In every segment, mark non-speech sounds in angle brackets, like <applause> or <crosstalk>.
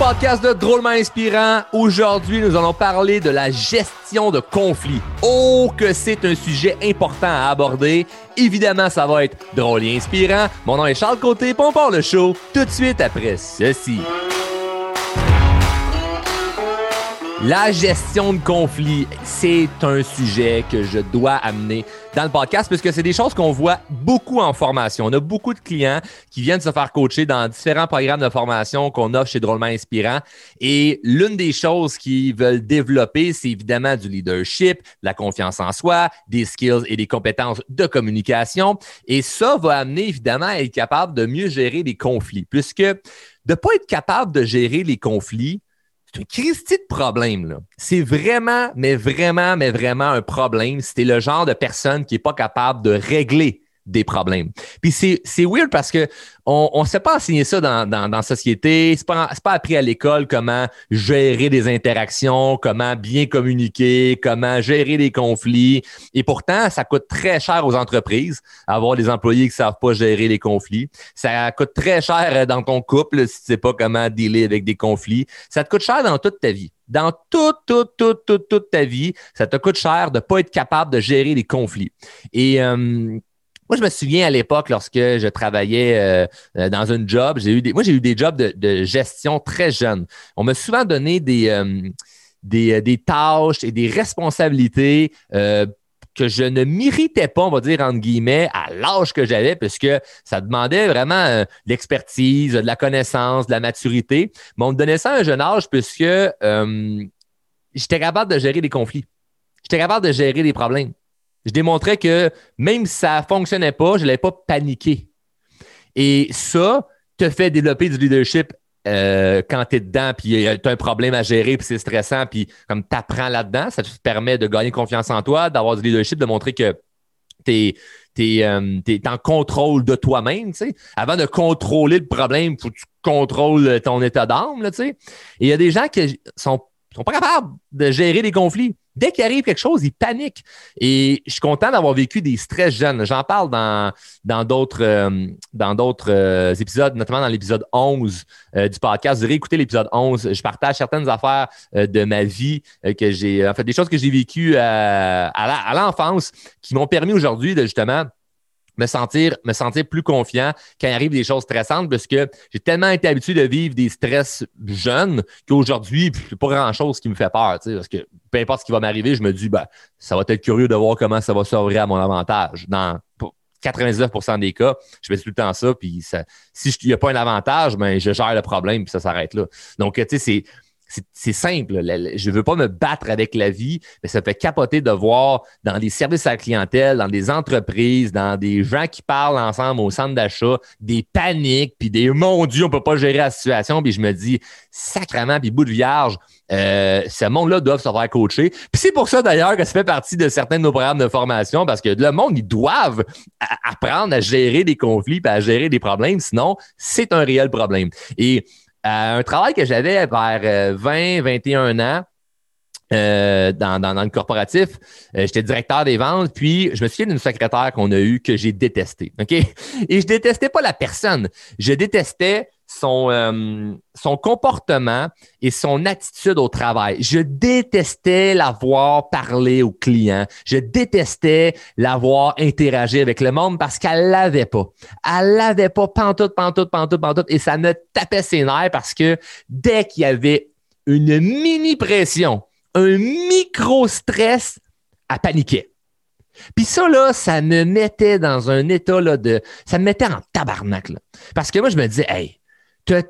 podcast de Drôlement Inspirant. Aujourd'hui, nous allons parler de la gestion de conflits. Oh, que c'est un sujet important à aborder. Évidemment, ça va être drôle et inspirant. Mon nom est Charles Côté, on part le show tout de suite après ceci. La gestion de conflits, c'est un sujet que je dois amener dans le podcast parce que c'est des choses qu'on voit beaucoup en formation. On a beaucoup de clients qui viennent se faire coacher dans différents programmes de formation qu'on offre chez Drôlement Inspirant. Et l'une des choses qu'ils veulent développer, c'est évidemment du leadership, de la confiance en soi, des skills et des compétences de communication. Et ça va amener évidemment à être capable de mieux gérer les conflits puisque de ne pas être capable de gérer les conflits, c'est un Christy de problème. Là. C'est vraiment, mais vraiment, mais vraiment un problème si le genre de personne qui n'est pas capable de régler des problèmes. Puis c'est, weird parce que on ne sait pas enseigner ça dans, dans, dans la société. C'est pas, pas appris à l'école comment gérer des interactions, comment bien communiquer, comment gérer des conflits. Et pourtant, ça coûte très cher aux entreprises avoir des employés qui savent pas gérer les conflits. Ça coûte très cher dans ton couple si tu sais pas comment dealer avec des conflits. Ça te coûte cher dans toute ta vie dans toute, toute, toute, toute, toute ta vie, ça te coûte cher de ne pas être capable de gérer les conflits. Et euh, moi, je me souviens à l'époque, lorsque je travaillais euh, euh, dans un job, j'ai eu des, moi, j'ai eu des jobs de, gestion très jeunes. On m'a souvent donné des, euh, des, tâches et des responsabilités que je ne méritais pas, on va dire, entre guillemets, à l'âge que j'avais, puisque ça demandait vraiment l'expertise, de la connaissance, de la maturité. Mais on me donnait ça à un jeune âge puisque j'étais capable de gérer des conflits. J'étais capable de gérer des problèmes. Je démontrais que même si ça ne fonctionnait pas, je n'allais pas paniquer. Et ça te fait développer du leadership euh, quand tu es dedans, puis tu as un problème à gérer, puis c'est stressant, puis comme tu apprends là-dedans, ça te permet de gagner confiance en toi, d'avoir du leadership, de montrer que tu es, euh, en contrôle de toi-même. Avant de contrôler le problème, il faut que tu contrôles ton état d'âme. Et il y a des gens qui sont, sont pas capables de gérer des conflits. Dès qu'il arrive quelque chose, il panique. Et je suis content d'avoir vécu des stress jeunes. J'en parle dans, d'autres, euh, dans euh, épisodes, notamment dans l'épisode 11 euh, du podcast. Vous irez écouter l'épisode 11. Je partage certaines affaires de ma vie que j'ai, en fait, des choses que j'ai vécues à, à l'enfance qui m'ont permis aujourd'hui de justement me sentir, me sentir plus confiant quand il arrive des choses stressantes parce que j'ai tellement été habitué de vivre des stress jeunes qu'aujourd'hui, a pas grand-chose qui me fait peur. Parce que peu importe ce qui va m'arriver, je me dis, ben, ça va être curieux de voir comment ça va s'ouvrir à mon avantage. Dans 99% des cas, je fais tout le temps ça. Puis si il n'y a pas un avantage, ben, je gère le problème puis ça s'arrête là. Donc, tu sais, c'est c'est simple. Je ne veux pas me battre avec la vie, mais ça fait capoter de voir dans des services à la clientèle, dans des entreprises, dans des gens qui parlent ensemble au centre d'achat, des paniques, puis des mon Dieu, on ne peut pas gérer la situation. Puis je me dis, sacrement, puis bout de vierge, euh, ce monde-là doit se faire coacher. Puis c'est pour ça d'ailleurs que ça fait partie de certains de nos programmes de formation, parce que le monde, ils doivent apprendre à gérer des conflits, puis à gérer des problèmes. Sinon, c'est un réel problème. Et euh, un travail que j'avais vers 20, euh, 21 ans. Euh, dans, dans, le corporatif, j'étais directeur des ventes, puis je me souviens d'une secrétaire qu'on a eue que j'ai détestée. OK? Et je détestais pas la personne, je détestais son, euh, son comportement et son attitude au travail. Je détestais la voir parler aux clients. Je détestais la voir interagir avec le monde parce qu'elle l'avait pas. Elle l'avait pas pantoute, pantoute, pantoute, pantoute. Et ça me tapait ses nerfs parce que dès qu'il y avait une mini pression, un micro stress, elle paniquait. Puis ça, là, ça me mettait dans un état là, de. Ça me mettait en tabarnak. Parce que moi, je me disais, hey, tu as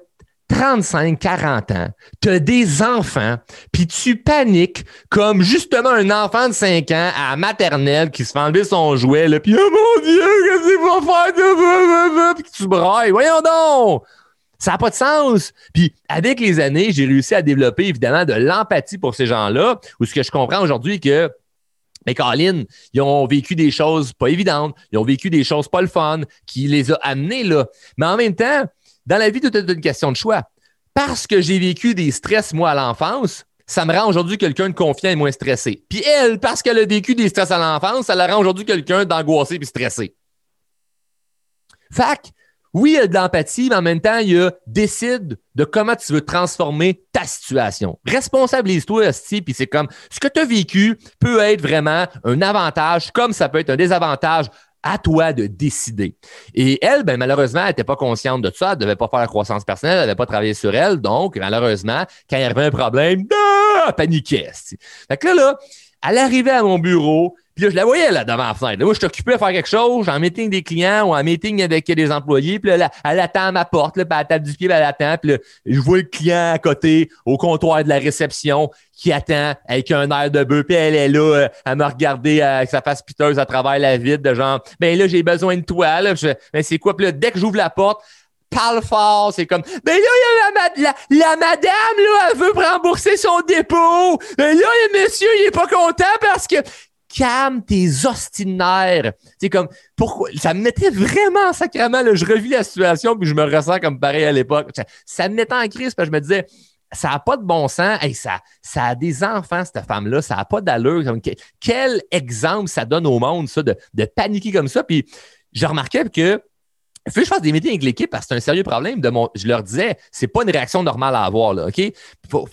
35, 40 ans, tu as des enfants, puis tu paniques comme justement un enfant de 5 ans à maternelle qui se fait enlever son jouet, là, puis oh mon Dieu, qu'est-ce qu'il va faire? Puis tu brailles. Voyons donc! Ça n'a pas de sens. Puis avec les années, j'ai réussi à développer évidemment de l'empathie pour ces gens-là, ou ce que je comprends aujourd'hui que mais Colin, ils ont vécu des choses pas évidentes, ils ont vécu des choses pas le fun, qui les a amenés là. Mais en même temps, dans la vie, tout est une question de choix. Parce que j'ai vécu des stress, moi, à l'enfance, ça me rend aujourd'hui quelqu'un de confiant et moins stressé. Puis elle, parce qu'elle a vécu des stress à l'enfance, ça la rend aujourd'hui quelqu'un d'angoissé et stressé. Fac, oui, il y a de l'empathie, mais en même temps, il y a décide de comment tu veux transformer ta situation. Responsabilise-toi, Asti, puis c'est comme ce que tu as vécu peut être vraiment un avantage, comme ça peut être un désavantage à toi de décider. Et elle, ben, malheureusement, elle n'était pas consciente de ça. Elle ne devait pas faire la croissance personnelle. Elle n'avait pas travaillé sur elle. Donc, malheureusement, quand il y avait un problème, elle paniquait. Fait que là, là, elle arrivait à mon bureau, puis là, je la voyais là devant la fenêtre. moi, je t'occupais à faire quelque chose, en meeting des clients ou en meeting avec des employés. Puis là, elle attend à ma porte, là, puis elle tape du pied, elle attend. Puis là, je vois le client à côté, au comptoir de la réception, qui attend avec un air de bœuf. Puis elle est là, euh, à me regarder avec sa face piteuse à travers la vide, de genre, ben là, j'ai besoin de toi. Là. C'est quoi? Puis là, dès que j'ouvre la porte, parle fort, c'est comme Ben là, il y a la, la, madame, là, elle veut rembourser son dépôt. Ben là, le monsieur, il est pas content parce que calme tes ostinaires. C'est comme, pourquoi? Ça me mettait vraiment sacrément, là, je revis la situation puis je me ressens comme pareil à l'époque. Ça, me mettait en crise parce je me disais, ça n'a pas de bon sens. Ça, ça a des enfants, cette femme-là. Ça n'a pas d'allure. Quel exemple ça donne au monde, ça, de, de paniquer comme ça? Puis, je remarquais que il faut que je fasse des meetings avec l'équipe parce que c'est un sérieux problème. De mon, je leur disais, c'est pas une réaction normale à avoir, là, OK?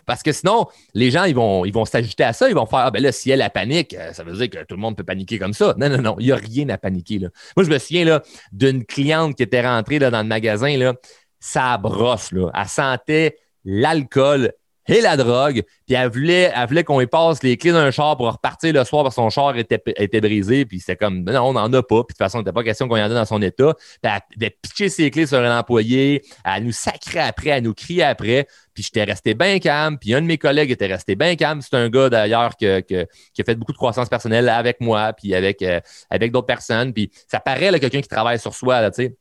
parce que sinon, les gens, ils vont, ils vont s'ajouter à ça. Ils vont faire, ah, ben là, si elle a panique, euh, ça veut dire que tout le monde peut paniquer comme ça. Non, non, non, il n'y a rien à paniquer, là. Moi, je me souviens, là, d'une cliente qui était rentrée, là, dans le magasin, là, ça brosse, là. Elle sentait l'alcool et la drogue. Puis elle voulait, elle voulait qu'on lui passe les clés d'un char pour repartir le soir parce que son char était, était brisé. Puis c'était comme, non, on n'en a pas. Puis de toute façon, il n'était pas question qu'on y en ait dans son état. Puis elle avait pitché ses clés sur un employé. Elle nous sacrait après, elle nous criait après. Puis j'étais resté bien calme. Puis un de mes collègues était resté bien calme. C'est un gars d'ailleurs qui a fait beaucoup de croissance personnelle avec moi, puis avec, euh, avec d'autres personnes. Puis ça paraît là, quelqu'un qui travaille sur soi, tu sais.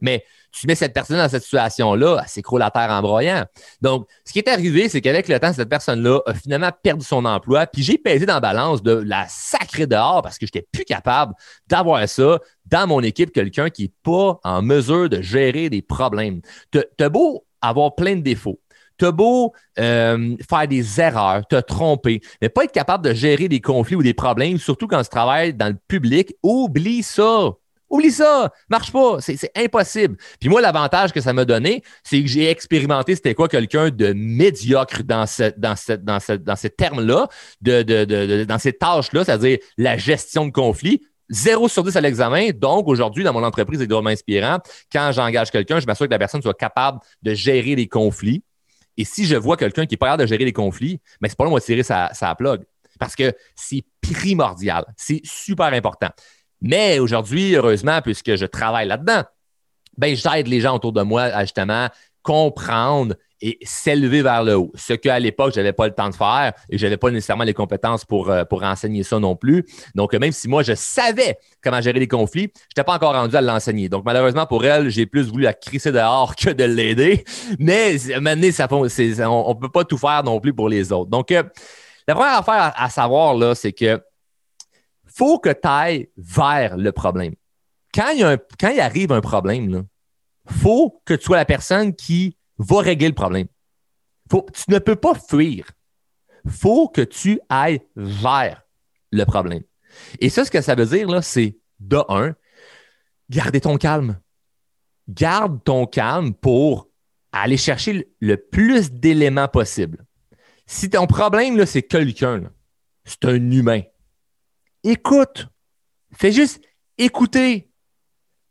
Mais tu mets cette personne dans cette situation-là, elle s'écroule à terre en broyant. Donc, ce qui est arrivé, c'est qu'avec le temps, cette personne-là a finalement perdu son emploi, puis j'ai pesé dans la balance de la sacrée dehors parce que je n'étais plus capable d'avoir ça dans mon équipe, quelqu'un qui n'est pas en mesure de gérer des problèmes. Tu as beau avoir plein de défauts, as beau euh, faire des erreurs, te tromper, mais pas être capable de gérer des conflits ou des problèmes, surtout quand tu travailles dans le public, oublie ça. Oublie ça, marche pas, c'est impossible. Puis moi, l'avantage que ça m'a donné, c'est que j'ai expérimenté c'était quoi quelqu'un de médiocre dans, ce, ces termes-là, dans ces tâches-là, c'est-à-dire la gestion de conflits. 0 sur 10 à l'examen. Donc, aujourd'hui, dans mon entreprise drôlement inspirant, quand j'engage quelqu'un, je m'assure que la personne soit capable de gérer les conflits. Et si je vois quelqu'un qui est pas capable de gérer les conflits, mais c'est pas là, moi, tirer sa, sa plug. Parce que c'est primordial. C'est super important. Mais aujourd'hui, heureusement, puisque je travaille là-dedans, ben, j'aide les gens autour de moi à justement comprendre et s'élever vers le haut. Ce qu'à l'époque, je n'avais pas le temps de faire et je n'avais pas nécessairement les compétences pour, euh, pour enseigner ça non plus. Donc, même si moi, je savais comment gérer les conflits, je n'étais pas encore rendu à l'enseigner. Donc, malheureusement, pour elle, j'ai plus voulu la crisser dehors <laughs> que de l'aider. Mais maintenant, ça, on ne peut pas tout faire non plus pour les autres. Donc, euh, la première affaire à savoir, là, c'est que faut que tu ailles vers le problème. Quand il, arrive un problème, il faut que tu sois la personne qui va régler le problème. Faut, tu ne peux pas fuir. faut que tu ailles vers le problème. Et ça, ce que ça veut dire, c'est de un, garder ton calme. Garde ton calme pour aller chercher le plus d'éléments possible. Si ton problème, c'est quelqu'un, c'est un humain écoute. Fais juste écouter.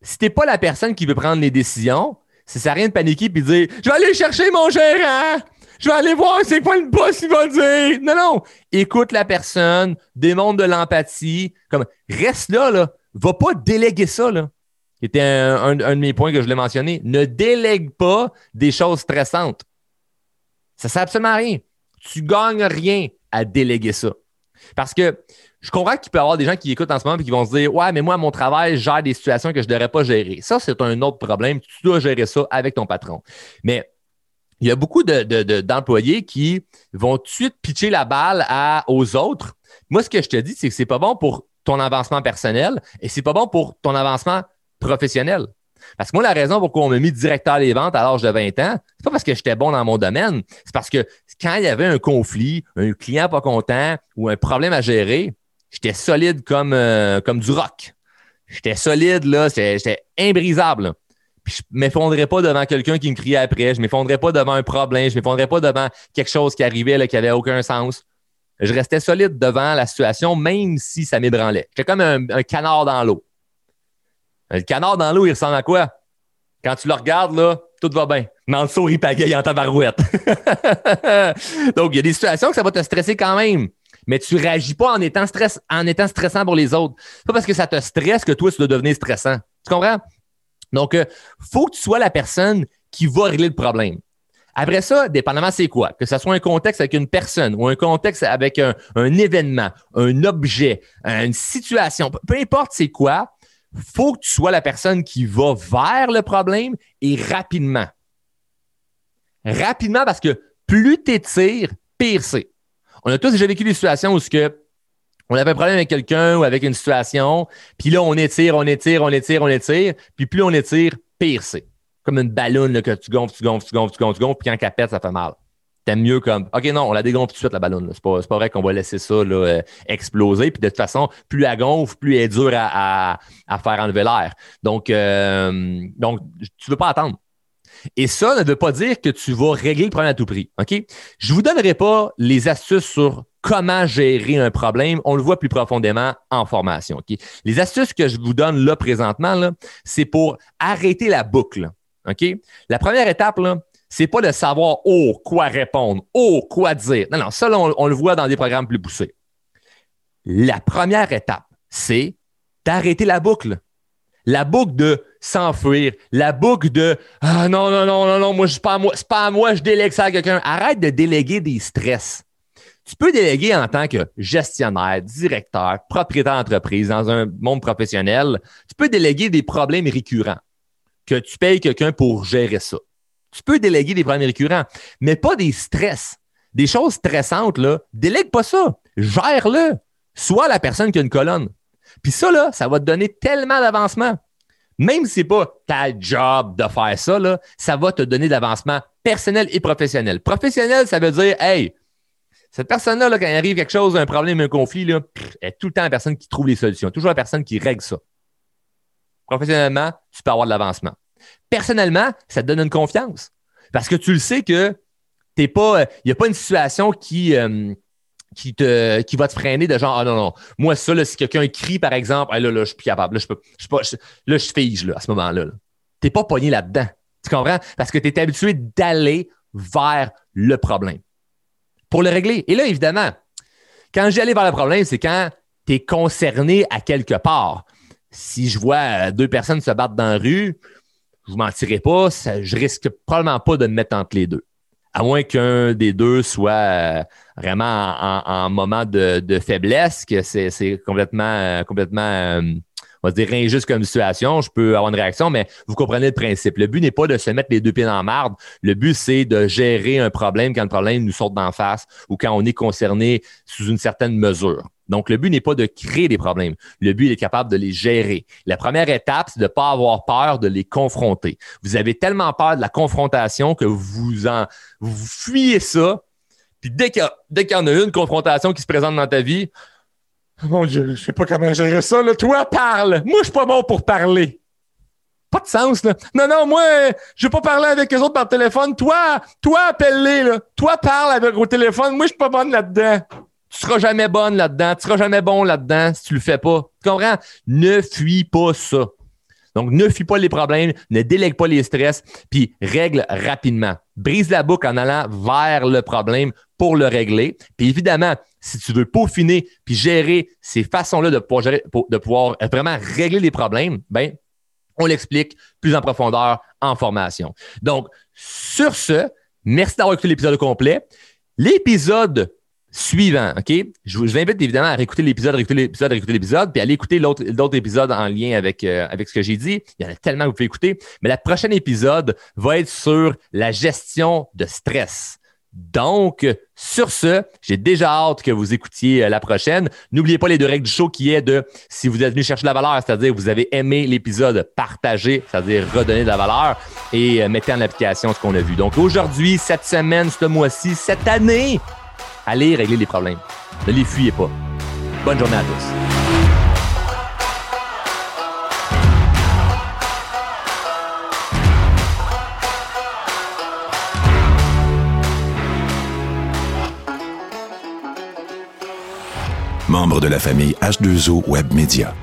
Si t'es pas la personne qui veut prendre les décisions, ça sert à rien de paniquer et de dire Je vais aller chercher mon gérant. Je vais aller voir c'est quoi le boss il va dire. Non, non. Écoute la personne, démontre de l'empathie. Comme reste là, là. Va pas déléguer ça. C'était un, de mes points que je voulais mentionner. Ne délègue pas des choses stressantes. Ça sert absolument à rien. Tu gagnes rien à déléguer ça. Parce que je comprends qu'il peut y avoir des gens qui écoutent en ce moment et qui vont se dire Ouais, mais moi, mon travail, je gère des situations que je ne devrais pas gérer. Ça, c'est un autre problème. Tu dois gérer ça avec ton patron. Mais il y a beaucoup d'employés qui vont tout de suite pitcher la balle aux autres. Moi, ce que je te dis, c'est que c'est pas bon pour ton avancement personnel et c'est pas bon pour ton avancement professionnel. Parce que moi, la raison pourquoi on m'a mis directeur des ventes à l'âge de 20 ans, c'est pas parce que j'étais bon dans mon domaine, c'est parce que quand il y avait un conflit, un client pas content ou un problème à gérer, j'étais solide comme, euh, comme du rock. J'étais solide, là, j'étais imbrisable. puis je m'effondrais pas devant quelqu'un qui me criait après, je m'effondrais pas devant un problème, je m'effondrais pas devant quelque chose qui arrivait là, qui avait aucun sens. Je restais solide devant la situation, même si ça m'ébranlait. J'étais comme un, canard dans l'eau. Le canard dans l'eau, il ressemble à quoi? Quand tu le regardes, là, tout va bien. Mais en il pagaille en tabarouette. <laughs> Donc, il y a des situations que ça va te stresser quand même. Mais tu réagis pas en étant, stress, en étant stressant pour les autres. Pas parce que ça te stresse que toi, tu dois devenir stressant. Tu comprends? Donc, il euh, faut que tu sois la personne qui va régler le problème. Après ça, dépendamment c'est quoi, que ce soit un contexte avec une personne ou un contexte avec un, événement, un objet, une situation, peu importe c'est quoi, faut que tu sois la personne qui va vers le problème et rapidement. Rapidement parce que plus tu étires, pire c'est. On a tous déjà vécu des situations où ce que on avait un problème avec quelqu'un ou avec une situation, puis là, on étire, on étire, on étire, on étire, puis plus on étire, pire c'est comme une ballonne que tu gonfles, tu gonfles, tu gonfles, tu gonfles, tu gonfles, puis quand elle pète, ça fait mal. T'aimes mieux comme OK, non, on la dégonfle tout de suite, la ballonne. C'est pas, pas vrai qu'on va laisser ça euh, exploser. Puis de toute façon, plus elle gonfle, plus elle est dure à, à, faire enlever l'air. Donc, euh, donc, tu veux pas attendre. Et ça ne veut pas dire que tu vas régler le problème à tout prix. OK? Je vous donnerai pas les astuces sur comment gérer un problème. On le voit plus profondément en formation. OK? Les astuces que je vous donne là présentement, c'est pour arrêter la boucle. OK? La première étape, là, c'est pas de savoir oh, quoi répondre, oh, quoi dire. Non, non, ça, on, le voit dans des programmes plus poussés. La première étape, c'est d'arrêter la boucle. La boucle de s'enfuir, la boucle de Ah non, non, non, non, non, moi, c'est pas moi, c'est pas à moi, je délègue ça à quelqu'un. Arrête de déléguer des stress. Tu peux déléguer en tant que gestionnaire, directeur, propriétaire d'entreprise dans un monde professionnel. Tu peux déléguer des problèmes récurrents que tu payes quelqu'un pour gérer ça. Tu peux déléguer des problèmes récurrents, mais pas des stress. Des choses stressantes, là, délègue pas ça. Gère-le. Sois la personne qui a une colonne. Puis ça, là, ça va te donner tellement d'avancement. Même si ce n'est pas ta job de faire ça, là, ça va te donner d'avancement personnel et professionnel. Professionnel, ça veut dire, hey, cette personne-là, là, quand il arrive quelque chose, un problème, un conflit, là, elle est tout le temps la personne qui trouve les solutions, toujours la personne qui règle ça. Professionnellement, tu peux avoir de l'avancement. Personnellement, ça te donne une confiance. Parce que tu le sais que t'es pas. Il n'y a pas une situation qui. Euh, qui, te, qui va te freiner de genre, ah non, non, moi, ça, là, si quelqu'un crie, par exemple, là, là, je suis plus capable, là, je peux, je pas, là, je fige, là, à ce moment-là. Tu T'es pas pogné là-dedans. Tu comprends? Parce que tu es habitué d'aller vers le problème pour le régler. Et là, évidemment, quand j'ai allé vers le problème, c'est quand tu es concerné à quelque part si je vois euh, deux personnes se battre dans la rue, je vous mentirai pas, ça, je risque probablement pas de me mettre entre les deux. À moins qu'un des deux soit euh, vraiment en, moment de, faiblesse, que c'est complètement, euh, complètement on va dire injuste comme situation, je peux avoir une réaction, mais vous comprenez le principe. Le but n'est pas de se mettre les deux pieds dans la marde. Le but, c'est de gérer un problème quand le problème nous sort d'en face ou quand on est concerné sous une certaine mesure. Donc, le but n'est pas de créer des problèmes. Le but, est capable de les gérer. La première étape, c'est de ne pas avoir peur de les confronter. Vous avez tellement peur de la confrontation que vous en, fuyez ça. Puis dès qu'il y, en a une confrontation qui se présente dans ta vie, mon Dieu, je sais pas comment gérer ça. Toi, parle. Moi, je suis pas bon pour parler. Pas de sens, là. Non, non, moi, je vais pas parler avec les autres par téléphone. Toi, toi, appelle-les, là. Toi, parle avec au téléphone. Moi, je suis pas bonne là-dedans tu seras jamais bonne là-dedans, tu seras jamais bon là-dedans si tu le fais pas. Tu comprends? Ne fuis pas ça. Donc, ne fuis pas les problèmes, ne délègue pas les stress, puis règle rapidement. Brise la boucle en allant vers le problème pour le régler. Puis évidemment, si tu veux peaufiner puis gérer ces façons-là de pouvoir, de pouvoir vraiment régler les problèmes, ben, on l'explique plus en profondeur en formation. Donc, sur ce, merci d'avoir écouté l'épisode complet. L'épisode suivant, OK? Je vous, invite évidemment à réécouter l'épisode, réécouter l'épisode, réécouter l'épisode, puis aller écouter l'autre, d'autres épisodes en lien avec, euh, avec ce que j'ai dit. Il y en a tellement que vous pouvez écouter. Mais le prochain épisode va être sur la gestion de stress. Donc, sur ce, j'ai déjà hâte que vous écoutiez euh, la prochaine. N'oubliez pas les deux règles du show qui est de si vous êtes venu chercher de la valeur, c'est-à-dire vous avez aimé l'épisode, partagez, c'est-à-dire redonner de la valeur et euh, mettez en application ce qu'on a vu. Donc aujourd'hui, cette semaine, ce mois-ci, cette année, Allez régler les problèmes. Ne les fuyez pas. Bonne journée à tous. membre de la famille H2O Web Media.